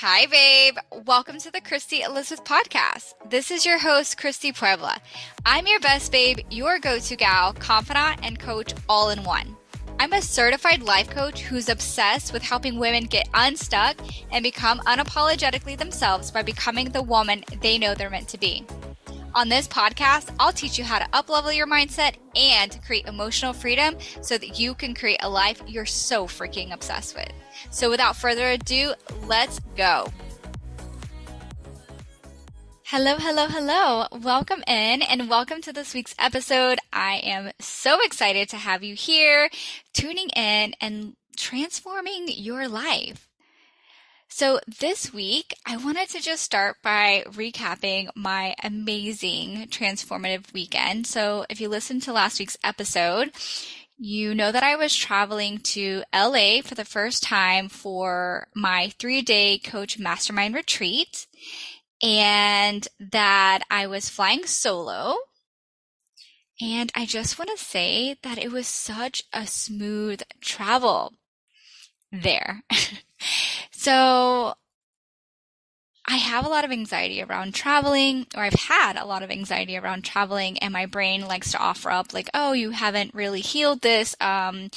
Hi, babe. Welcome to the Christy Elizabeth podcast. This is your host, Christy Puebla. I'm your best babe, your go to gal, confidant, and coach all in one. I'm a certified life coach who's obsessed with helping women get unstuck and become unapologetically themselves by becoming the woman they know they're meant to be. On this podcast, I'll teach you how to uplevel your mindset and create emotional freedom so that you can create a life you're so freaking obsessed with. So without further ado, let's go. Hello, hello, hello. Welcome in and welcome to this week's episode. I am so excited to have you here, tuning in and transforming your life. So this week, I wanted to just start by recapping my amazing transformative weekend. So if you listened to last week's episode, you know that I was traveling to LA for the first time for my three day coach mastermind retreat and that I was flying solo. And I just want to say that it was such a smooth travel there. So I have a lot of anxiety around traveling, or I've had a lot of anxiety around traveling, and my brain likes to offer up, like, oh, you haven't really healed this. Um,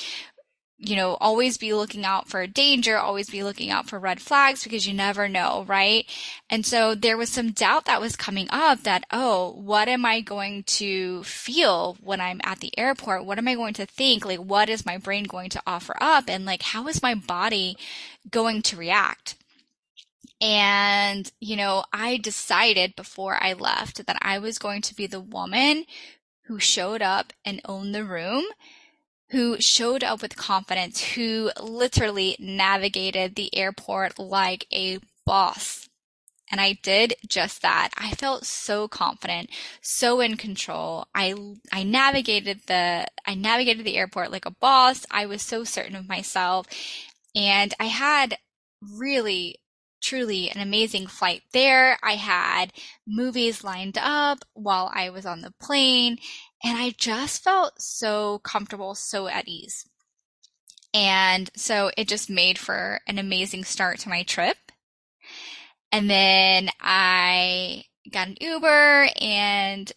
you know, always be looking out for danger, always be looking out for red flags because you never know, right? And so there was some doubt that was coming up that, oh, what am I going to feel when I'm at the airport? What am I going to think? Like, what is my brain going to offer up? And like, how is my body going to react? And, you know, I decided before I left that I was going to be the woman who showed up and owned the room who showed up with confidence, who literally navigated the airport like a boss. And I did just that. I felt so confident, so in control. I I navigated the I navigated the airport like a boss. I was so certain of myself. And I had really truly an amazing flight there. I had movies lined up while I was on the plane and I just felt so comfortable, so at ease. And so it just made for an amazing start to my trip. And then I got an Uber and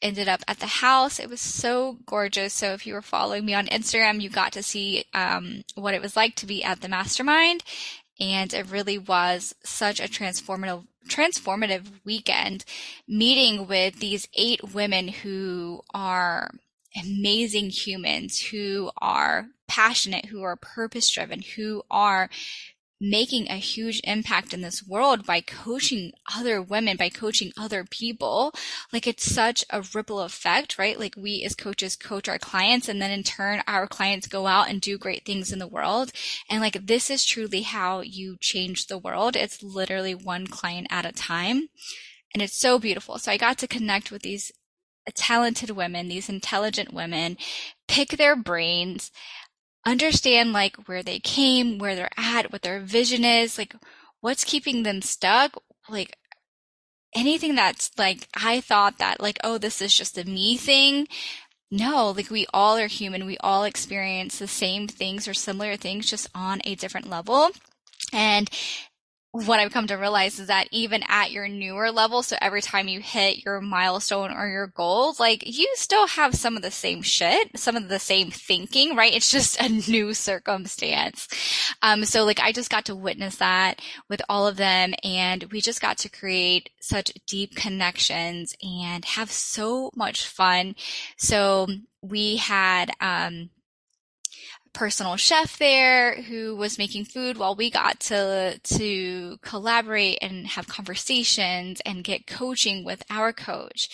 ended up at the house. It was so gorgeous. So if you were following me on Instagram, you got to see um, what it was like to be at the mastermind. And it really was such a transformative transformative weekend meeting with these eight women who are amazing humans, who are passionate, who are purpose driven, who are making a huge impact in this world by coaching other women, by coaching other people. Like it's such a ripple effect, right? Like we as coaches coach our clients and then in turn our clients go out and do great things in the world. And like this is truly how you change the world. It's literally one client at a time. And it's so beautiful. So I got to connect with these talented women, these intelligent women, pick their brains, understand like where they came, where they're at, what their vision is, like what's keeping them stuck, like anything that's like I thought that like oh this is just a me thing. No, like we all are human. We all experience the same things or similar things just on a different level. And what I've come to realize is that even at your newer level, so every time you hit your milestone or your goals, like you still have some of the same shit, some of the same thinking, right? It's just a new circumstance. Um, so like I just got to witness that with all of them and we just got to create such deep connections and have so much fun. So we had, um, personal chef there who was making food while we got to to collaborate and have conversations and get coaching with our coach.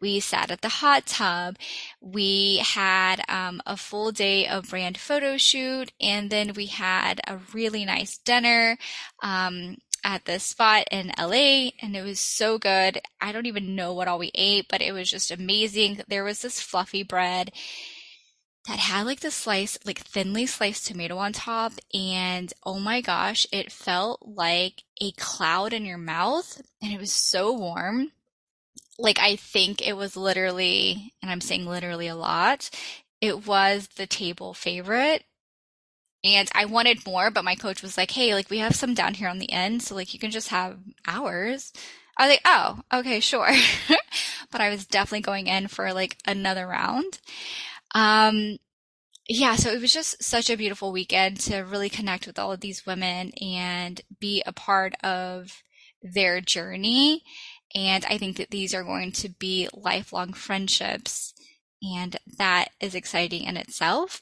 We sat at the hot tub. We had um, a full day of brand photo shoot, and then we had a really nice dinner. Um, at this spot in LA and it was so good. I don't even know what all we ate, but it was just amazing. There was this fluffy bread that had like the slice, like thinly sliced tomato on top. And oh my gosh, it felt like a cloud in your mouth and it was so warm. Like I think it was literally, and I'm saying literally a lot, it was the table favorite And I wanted more, but my coach was like, hey, like we have some down here on the end. So like you can just have ours. I was like, oh, okay, sure. but I was definitely going in for like another round. Um, yeah, so it was just such a beautiful weekend to really connect with all of these women and be a part of their journey. And I think that these are going to be lifelong friendships, and that is exciting in itself.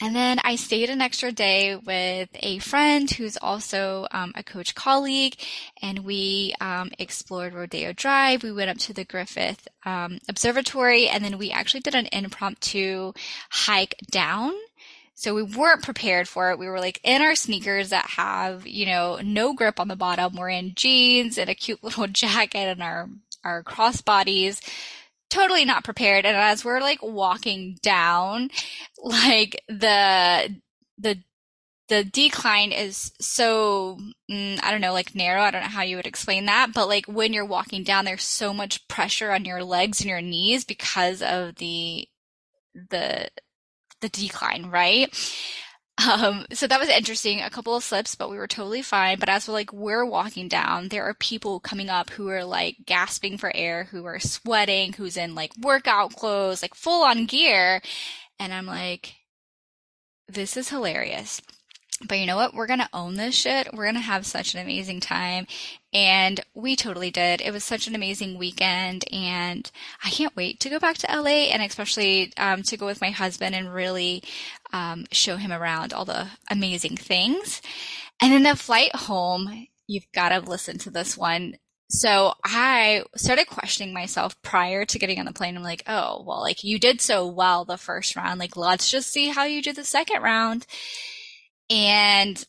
And then I stayed an extra day with a friend who's also um, a coach colleague, and we um, explored Rodeo Drive. We went up to the Griffith um, Observatory, and then we actually did an impromptu hike down. So we weren't prepared for it. We were like in our sneakers that have, you know, no grip on the bottom. We're in jeans and a cute little jacket and our our crossbodies totally not prepared. And as we're like walking down, like the, the, the decline is so, mm, I don't know, like narrow. I don't know how you would explain that, but like when you're walking down, there's so much pressure on your legs and your knees because of the, the, the decline, right? Um, so that was interesting. A couple of slips, but we were totally fine. But as we're like, we're walking down, there are people coming up who are like gasping for air, who are sweating, who's in like workout clothes, like full on gear. And I'm like, this is hilarious. But you know what? We're going to own this shit. We're going to have such an amazing time. And we totally did. It was such an amazing weekend. And I can't wait to go back to LA and especially um, to go with my husband and really um, show him around all the amazing things. And then the flight home, you've got to listen to this one. So I started questioning myself prior to getting on the plane. I'm like, oh, well, like you did so well the first round. Like, let's just see how you do the second round. And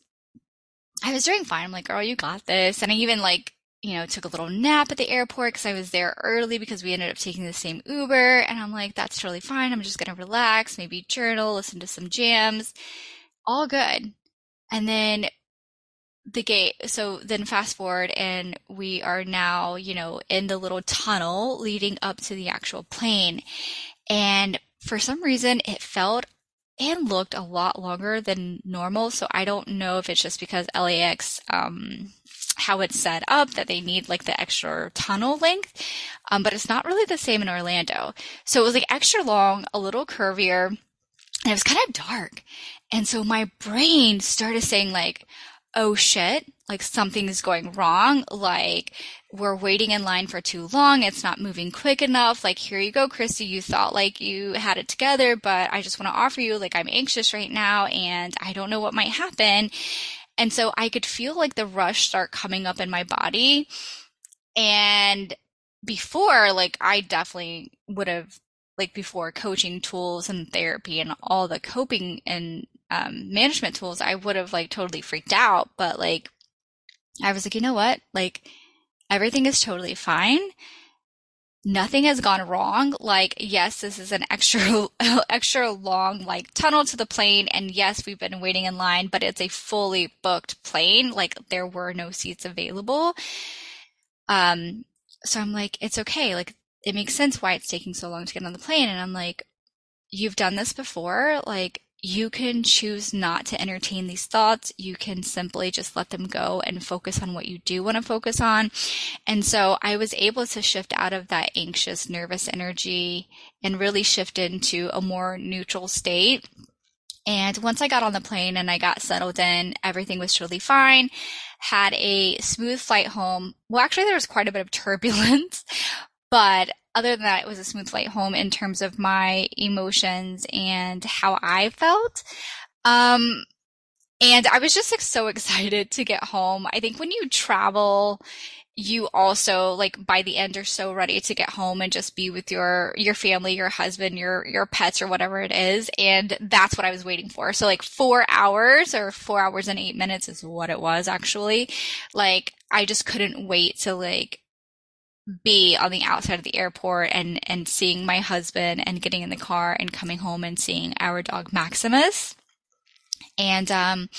I was doing fine. I'm like, girl, you got this. And I even like, you know, took a little nap at the airport because I was there early because we ended up taking the same Uber. And I'm like, that's totally fine. I'm just going to relax, maybe journal, listen to some jams. All good. And then the gate, so then fast forward and we are now, you know, in the little tunnel leading up to the actual plane. And for some reason, it felt and looked a lot longer than normal. So I don't know if it's just because LAX, um, how it's set up that they need like the extra tunnel length. Um, but it's not really the same in Orlando. So it was like extra long, a little curvier, and it was kind of dark. And so my brain started saying like, oh shit, like something is going wrong. Like we're waiting in line for too long. It's not moving quick enough. Like, here you go, Christy. You thought like you had it together, but I just want to offer you, like, I'm anxious right now and I don't know what might happen. And so I could feel like the rush start coming up in my body. And before, like, I definitely would have, like, before coaching tools and therapy and all the coping and um, management tools, I would have, like, totally freaked out. But, like, I was like, you know what? Like, everything is totally fine. Nothing has gone wrong. Like, yes, this is an extra, extra long, like, tunnel to the plane. And yes, we've been waiting in line, but it's a fully booked plane. Like, there were no seats available. Um, so I'm like, it's okay. Like, it makes sense why it's taking so long to get on the plane. And I'm like, you've done this before. Like, you can choose not to entertain these thoughts. You can simply just let them go and focus on what you do want to focus on. And so I was able to shift out of that anxious, nervous energy and really shift into a more neutral state. And once I got on the plane and I got settled in, everything was totally fine. Had a smooth flight home. Well, actually, there was quite a bit of turbulence, but other than that, it was a smooth flight home in terms of my emotions and how I felt. Um, and I was just like, so excited to get home. I think when you travel, you also like by the end are so ready to get home and just be with your your family, your husband, your your pets or whatever it is. And that's what I was waiting for. So like 4 hours or 4 hours and 8 minutes is what it was actually. Like I just couldn't wait to like be on the outside of the airport and and seeing my husband and getting in the car and coming home and seeing our dog Maximus. And um,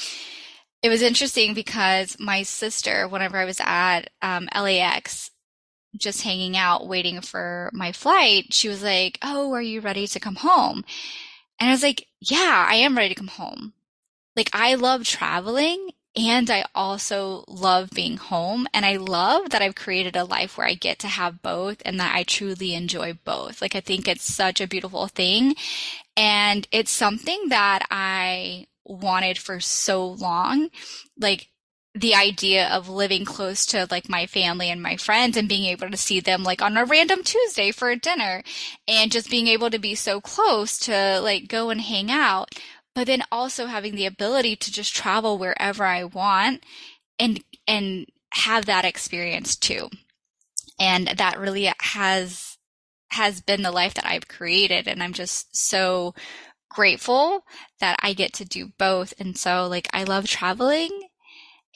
it was interesting because my sister, whenever I was at um, LAX, just hanging out waiting for my flight, she was like, "Oh, are you ready to come home?" And I was like, "Yeah, I am ready to come home." like I love traveling and I also love being home. And I love that I've created a life where I get to have both and that I truly enjoy both. Like, I think it's such a beautiful thing. And it's something that I wanted for so long. Like, the idea of living close to like my family and my friends and being able to see them like on a random Tuesday for a dinner and just being able to be so close to like go and hang out but then also having the ability to just travel wherever I want and and have that experience too. And that really has has been the life that I've created and I'm just so grateful that I get to do both. And so like I love traveling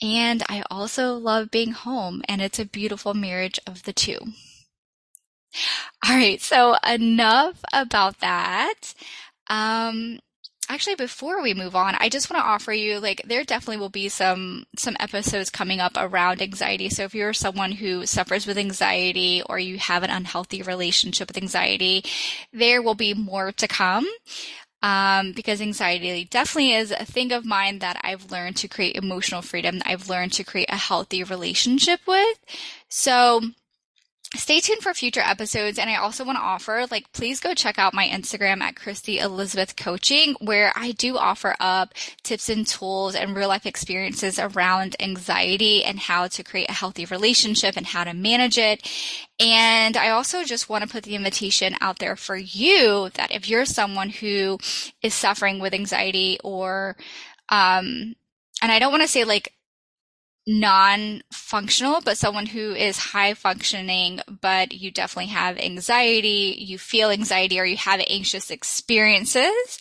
and I also love being home and it's a beautiful marriage of the two. All right, so enough about that. Um, actually before we move on i just want to offer you like there definitely will be some some episodes coming up around anxiety so if you're someone who suffers with anxiety or you have an unhealthy relationship with anxiety there will be more to come um, because anxiety definitely is a thing of mine that I've learned to create emotional freedom. I've learned to create a healthy relationship with. So stay tuned for future episodes. And I also want to offer, like, please go check out my Instagram at Christy Elizabeth Coaching, where I do offer up tips and tools and real life experiences around anxiety and how to create a healthy relationship and how to manage it. And I also just want to put the invitation out there for you that if you're someone who is suffering with anxiety or, um, and I don't want to say like non-functional but someone who is high functioning but you definitely have anxiety you feel anxiety or you have anxious experiences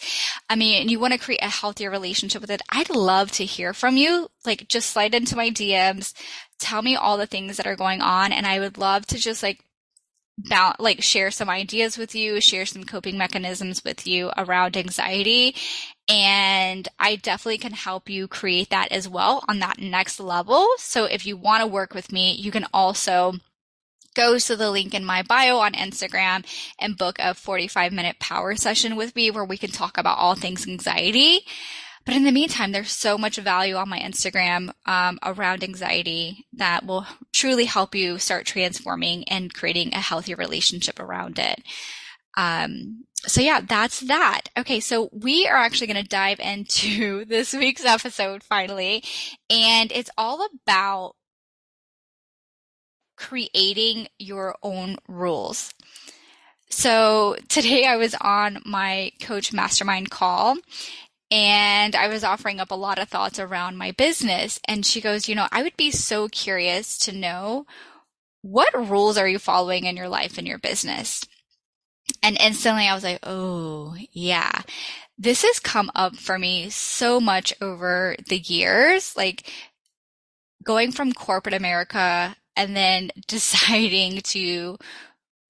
i mean you want to create a healthier relationship with it i'd love to hear from you. Like just slide into my dms tell me all the things that are going on and i would love to just like Like share some ideas with you, share some coping mechanisms with you around anxiety and I definitely can help you create that as well on that next level. So if you want to work with me, you can also go to the link in my bio on Instagram and book a 45 minute power session with me where we can talk about all things anxiety. But in the meantime, there's so much value on my Instagram um, around anxiety that will truly help you start transforming and creating a healthy relationship around it. Um, so yeah, that's that. Okay, so we are actually going to dive into this week's episode finally, and it's all about creating your own rules. So today I was on my coach mastermind call and I was offering up a lot of thoughts around my business. And she goes, You know, I would be so curious to know what rules are you following in your life and your business? And instantly I was like, oh, yeah. This has come up for me so much over the years, like going from corporate America and then deciding to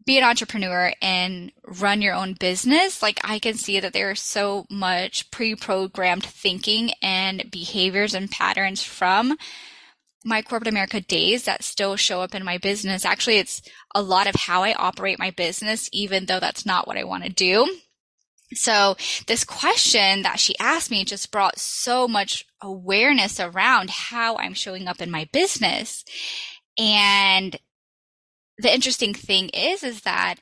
be an entrepreneur and run your own business, like I can see that there's so much pre-programmed thinking and behaviors and patterns from my corporate America days that still show up in my business. Actually, it's a lot of how I operate my business, even though that's not what I want to do. So this question that she asked me just brought so much awareness around how I'm showing up in my business. And the interesting thing is, is that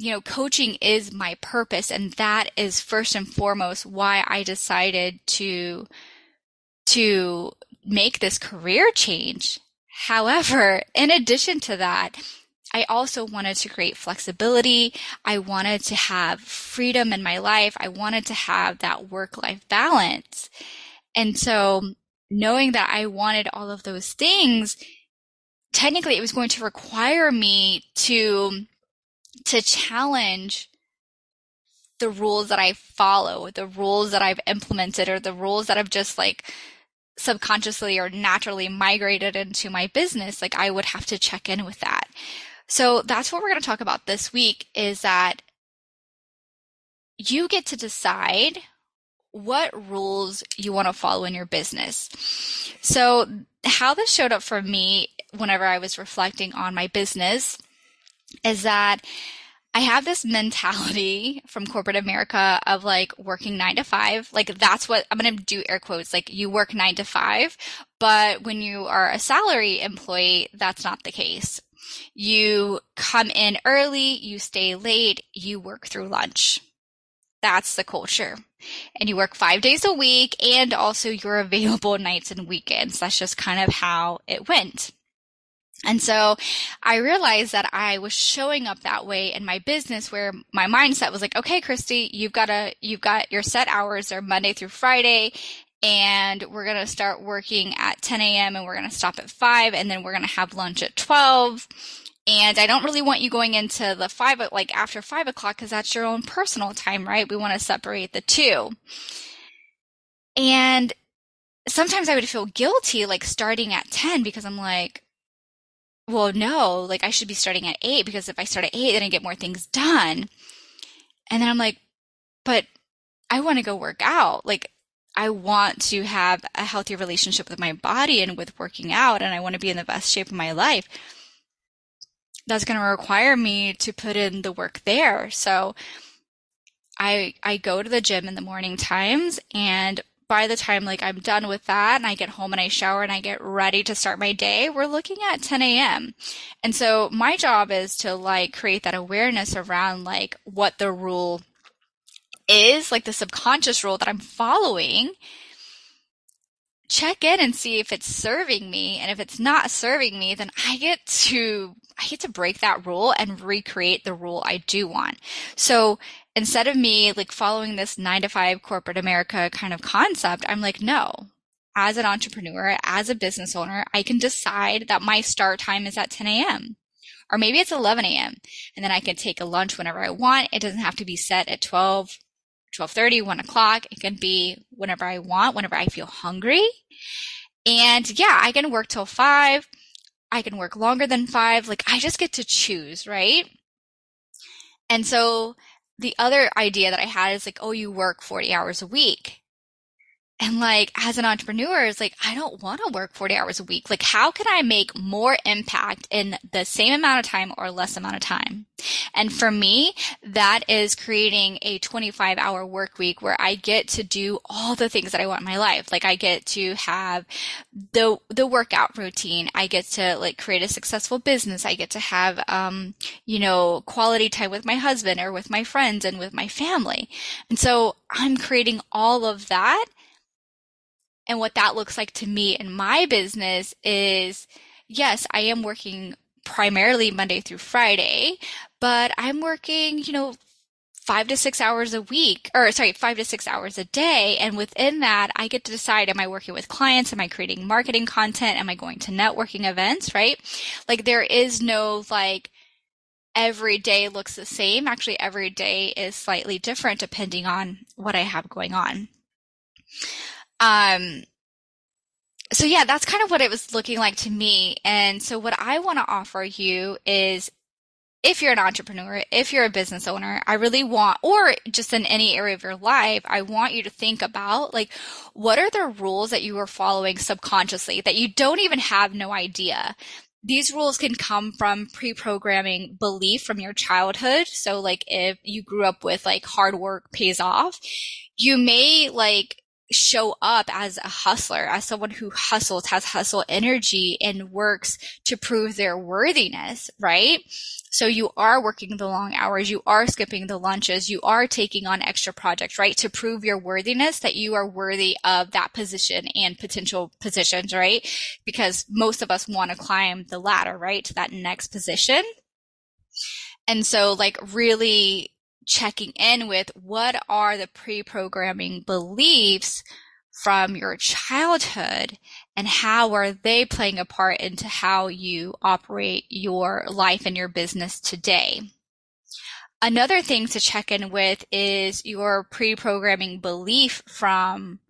you know, coaching is my purpose and that is first and foremost why I decided to to make this career change. However, in addition to that, I also wanted to create flexibility. I wanted to have freedom in my life. I wanted to have that work life balance. And so knowing that I wanted all of those things, technically it was going to require me to, to challenge the rules that I follow, the rules that I've implemented or the rules that I've just like subconsciously or naturally migrated into my business, like I would have to check in with that. So that's what we're going to talk about this week is that you get to decide what rules you want to follow in your business. So how this showed up for me whenever I was reflecting on my business is that I have this mentality from corporate America of like working nine to five. Like that's what I'm going to do air quotes. Like you work nine to five, but when you are a salary employee, that's not the case. You come in early, you stay late, you work through lunch. That's the culture. And you work five days a week and also you're available nights and weekends. That's just kind of how it went. And so I realized that I was showing up that way in my business where my mindset was like, okay, Christy, you've got a, you've got your set hours are Monday through Friday and we're going to start working at 10 a.m. and we're going to stop at 5 and then we're going to have lunch at 12 and I don't really want you going into the five, like after five o'clock, because that's your own personal time, right? We want to separate the two. And sometimes I would feel guilty, like starting at 10, because I'm like, well, no, like I should be starting at eight because if I start at eight, then I get more things done. And then I'm like, but I want to go work out. Like I want to have a healthy relationship with my body and with working out, and I want to be in the best shape of my life. That's going to require me to put in the work there. So I I go to the gym in the morning times and by the time like I'm done with that and I get home and I shower and I get ready to start my day, we're looking at 10 a.m. And so my job is to like create that awareness around like what the rule is, like the subconscious rule that I'm following. Check in and see if it's serving me. And if it's not serving me, then I get to I get to break that rule and recreate the rule I do want. So instead of me like following this nine to five corporate America kind of concept, I'm like, no, as an entrepreneur, as a business owner, I can decide that my start time is at 10 a.m. Or maybe it's 11 a.m. and then I can take a lunch whenever I want. It doesn't have to be set at 12, 1230, 1 o'clock. It can be whenever I want, whenever I feel hungry. And yeah, I can work till five. I can work longer than five. Like I just get to choose, right? And so the other idea that I had is like, oh, you work 40 hours a week. And like, as an entrepreneur, it's like, I don't want to work 40 hours a week. Like, how can I make more impact in the same amount of time or less amount of time? And for me, that is creating a 25 hour work week where I get to do all the things that I want in my life. Like, I get to have the, the workout routine. I get to like create a successful business. I get to have, um, you know, quality time with my husband or with my friends and with my family. And so I'm creating all of that and what that looks like to me in my business is yes, I am working primarily Monday through Friday, but I'm working, you know, five to six hours a week, or sorry, five to six hours a day. And within that, I get to decide, am I working with clients? Am I creating marketing content? Am I going to networking events? Right? Like there is no like, every day looks the same. Actually, every day is slightly different depending on what I have going on. Um, so yeah, that's kind of what it was looking like to me. And so what I want to offer you is if you're an entrepreneur, if you're a business owner, I really want, or just in any area of your life, I want you to think about like, what are the rules that you are following subconsciously that you don't even have no idea? These rules can come from pre-programming belief from your childhood. So like if you grew up with like hard work pays off, you may like show up as a hustler, as someone who hustles, has hustle energy and works to prove their worthiness, right? So you are working the long hours, you are skipping the lunches, you are taking on extra projects, right? To prove your worthiness that you are worthy of that position and potential positions, right? Because most of us want to climb the ladder, right? To that next position. And so like really checking in with what are the pre-programming beliefs from your childhood and how are they playing a part into how you operate your life and your business today. Another thing to check in with is your pre-programming belief from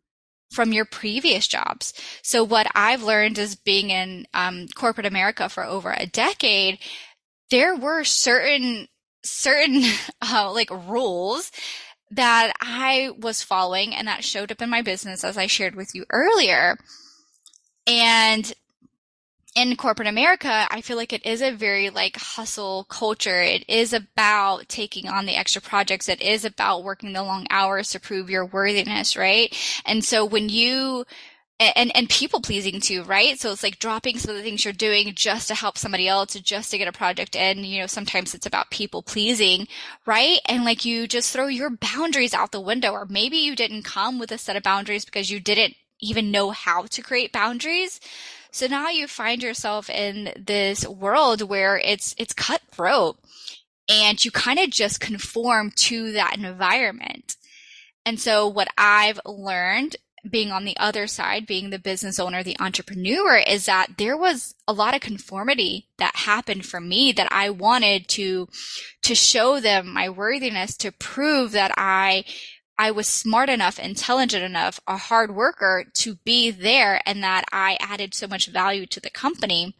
from your previous jobs. So what I've learned is being in um, corporate America for over a decade, there were certain certain uh, like rules that I was following and that showed up in my business as I shared with you earlier. And in corporate America, I feel like it is a very like hustle culture. It is about taking on the extra projects. It is about working the long hours to prove your worthiness, right? And so when you and and people pleasing too, right? So it's like dropping some of the things you're doing just to help somebody else, just to get a project in. You know, sometimes it's about people pleasing, right? And like you just throw your boundaries out the window, or maybe you didn't come with a set of boundaries because you didn't even know how to create boundaries. So now you find yourself in this world where it's it's cutthroat and you kind of just conform to that environment. And so what I've learned being on the other side, being the business owner, the entrepreneur, is that there was a lot of conformity that happened for me that I wanted to, to show them my worthiness, to prove that I I was smart enough, intelligent enough, a hard worker to be there and that I added so much value to the company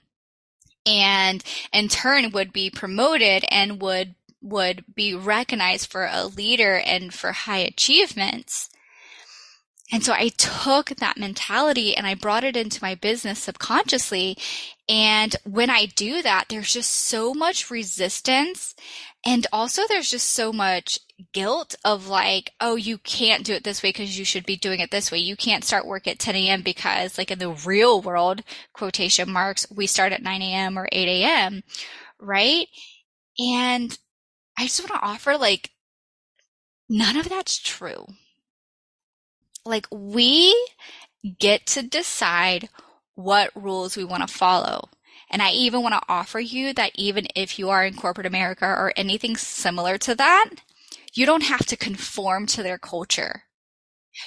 and in turn would be promoted and would would be recognized for a leader and for high achievements. And so I took that mentality and I brought it into my business subconsciously. And when I do that, there's just so much resistance. And also there's just so much guilt of like, oh, you can't do it this way because you should be doing it this way. You can't start work at 10 a.m. because like in the real world, quotation marks, we start at 9 a.m. or 8 a.m. Right. And I just want to offer like, none of that's true like we get to decide what rules we want to follow. And I even want to offer you that even if you are in corporate America or anything similar to that, you don't have to conform to their culture.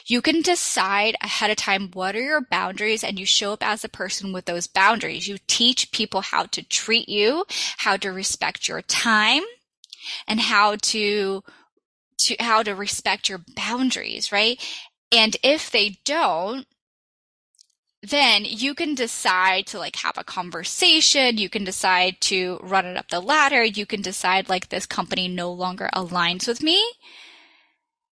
You can decide ahead of time what are your boundaries and you show up as a person with those boundaries. You teach people how to treat you, how to respect your time, and how to to how to respect your boundaries, right? And if they don't, then you can decide to like have a conversation. You can decide to run it up the ladder. You can decide like this company no longer aligns with me.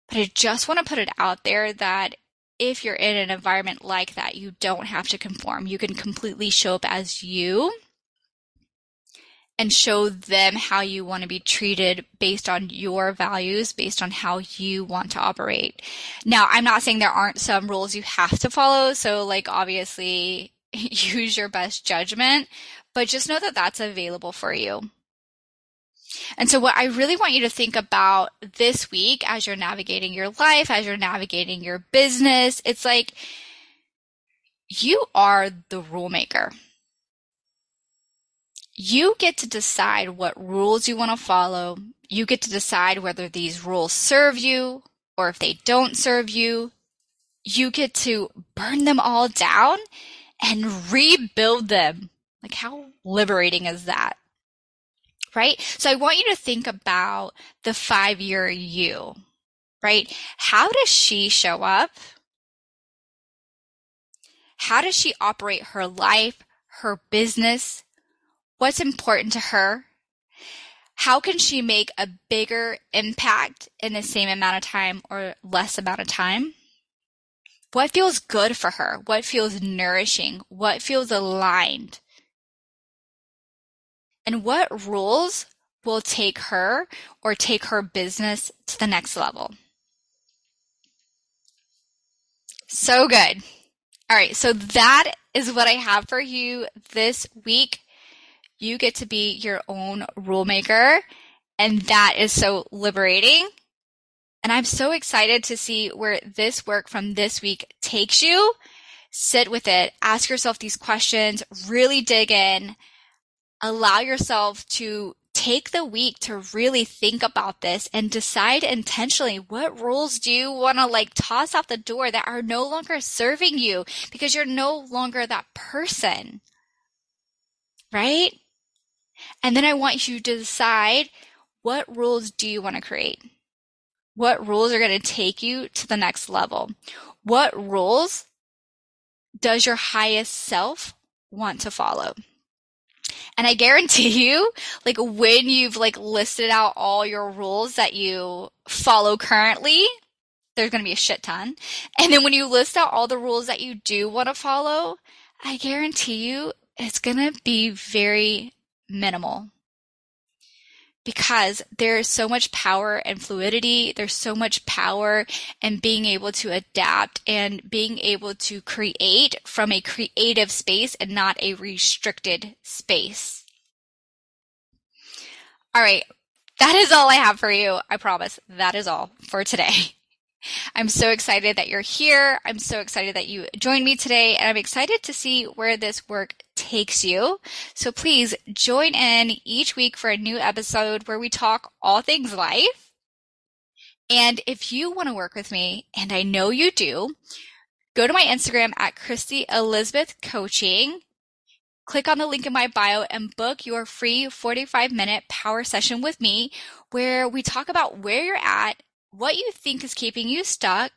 But I just want to put it out there that if you're in an environment like that, you don't have to conform. You can completely show up as you and show them how you want to be treated based on your values, based on how you want to operate. Now, I'm not saying there aren't some rules you have to follow. So like obviously use your best judgment, but just know that that's available for you. And so what I really want you to think about this week as you're navigating your life, as you're navigating your business, it's like you are the rule maker you get to decide what rules you want to follow. You get to decide whether these rules serve you or if they don't serve you. You get to burn them all down and rebuild them. Like, how liberating is that? Right? So, I want you to think about the five year you, right? How does she show up? How does she operate her life, her business, what's important to her, how can she make a bigger impact in the same amount of time or less amount of time? What feels good for her? What feels nourishing? What feels aligned? And what rules will take her or take her business to the next level? So good. All right, so that is what I have for you this week. You get to be your own rule maker. And that is so liberating. And I'm so excited to see where this work from this week takes you. Sit with it. Ask yourself these questions. Really dig in. Allow yourself to take the week to really think about this and decide intentionally what rules do you want to like toss out the door that are no longer serving you because you're no longer that person. Right? And then I want you to decide what rules do you want to create? What rules are going to take you to the next level? What rules does your highest self want to follow? And I guarantee you, like when you've like listed out all your rules that you follow currently, there's going to be a shit ton. And then when you list out all the rules that you do want to follow, I guarantee you it's going to be very minimal because there's so much power and fluidity. There's so much power in being able to adapt and being able to create from a creative space and not a restricted space. All right. That is all I have for you. I promise. That is all for today. I'm so excited that you're here. I'm so excited that you joined me today, and I'm excited to see where this work takes you. So please join in each week for a new episode where we talk all things life. And if you want to work with me, and I know you do, go to my Instagram at Christy Elizabeth Coaching. Click on the link in my bio and book your free 45 minute power session with me where we talk about where you're at what you think is keeping you stuck,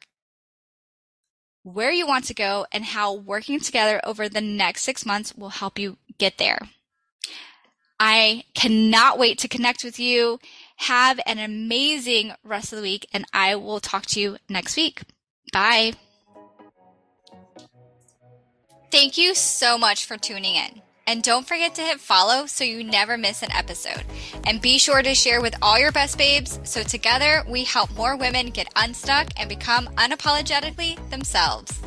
where you want to go, and how working together over the next six months will help you get there. I cannot wait to connect with you. Have an amazing rest of the week, and I will talk to you next week. Bye. Thank you so much for tuning in. And don't forget to hit follow so you never miss an episode. And be sure to share with all your best babes so together we help more women get unstuck and become unapologetically themselves.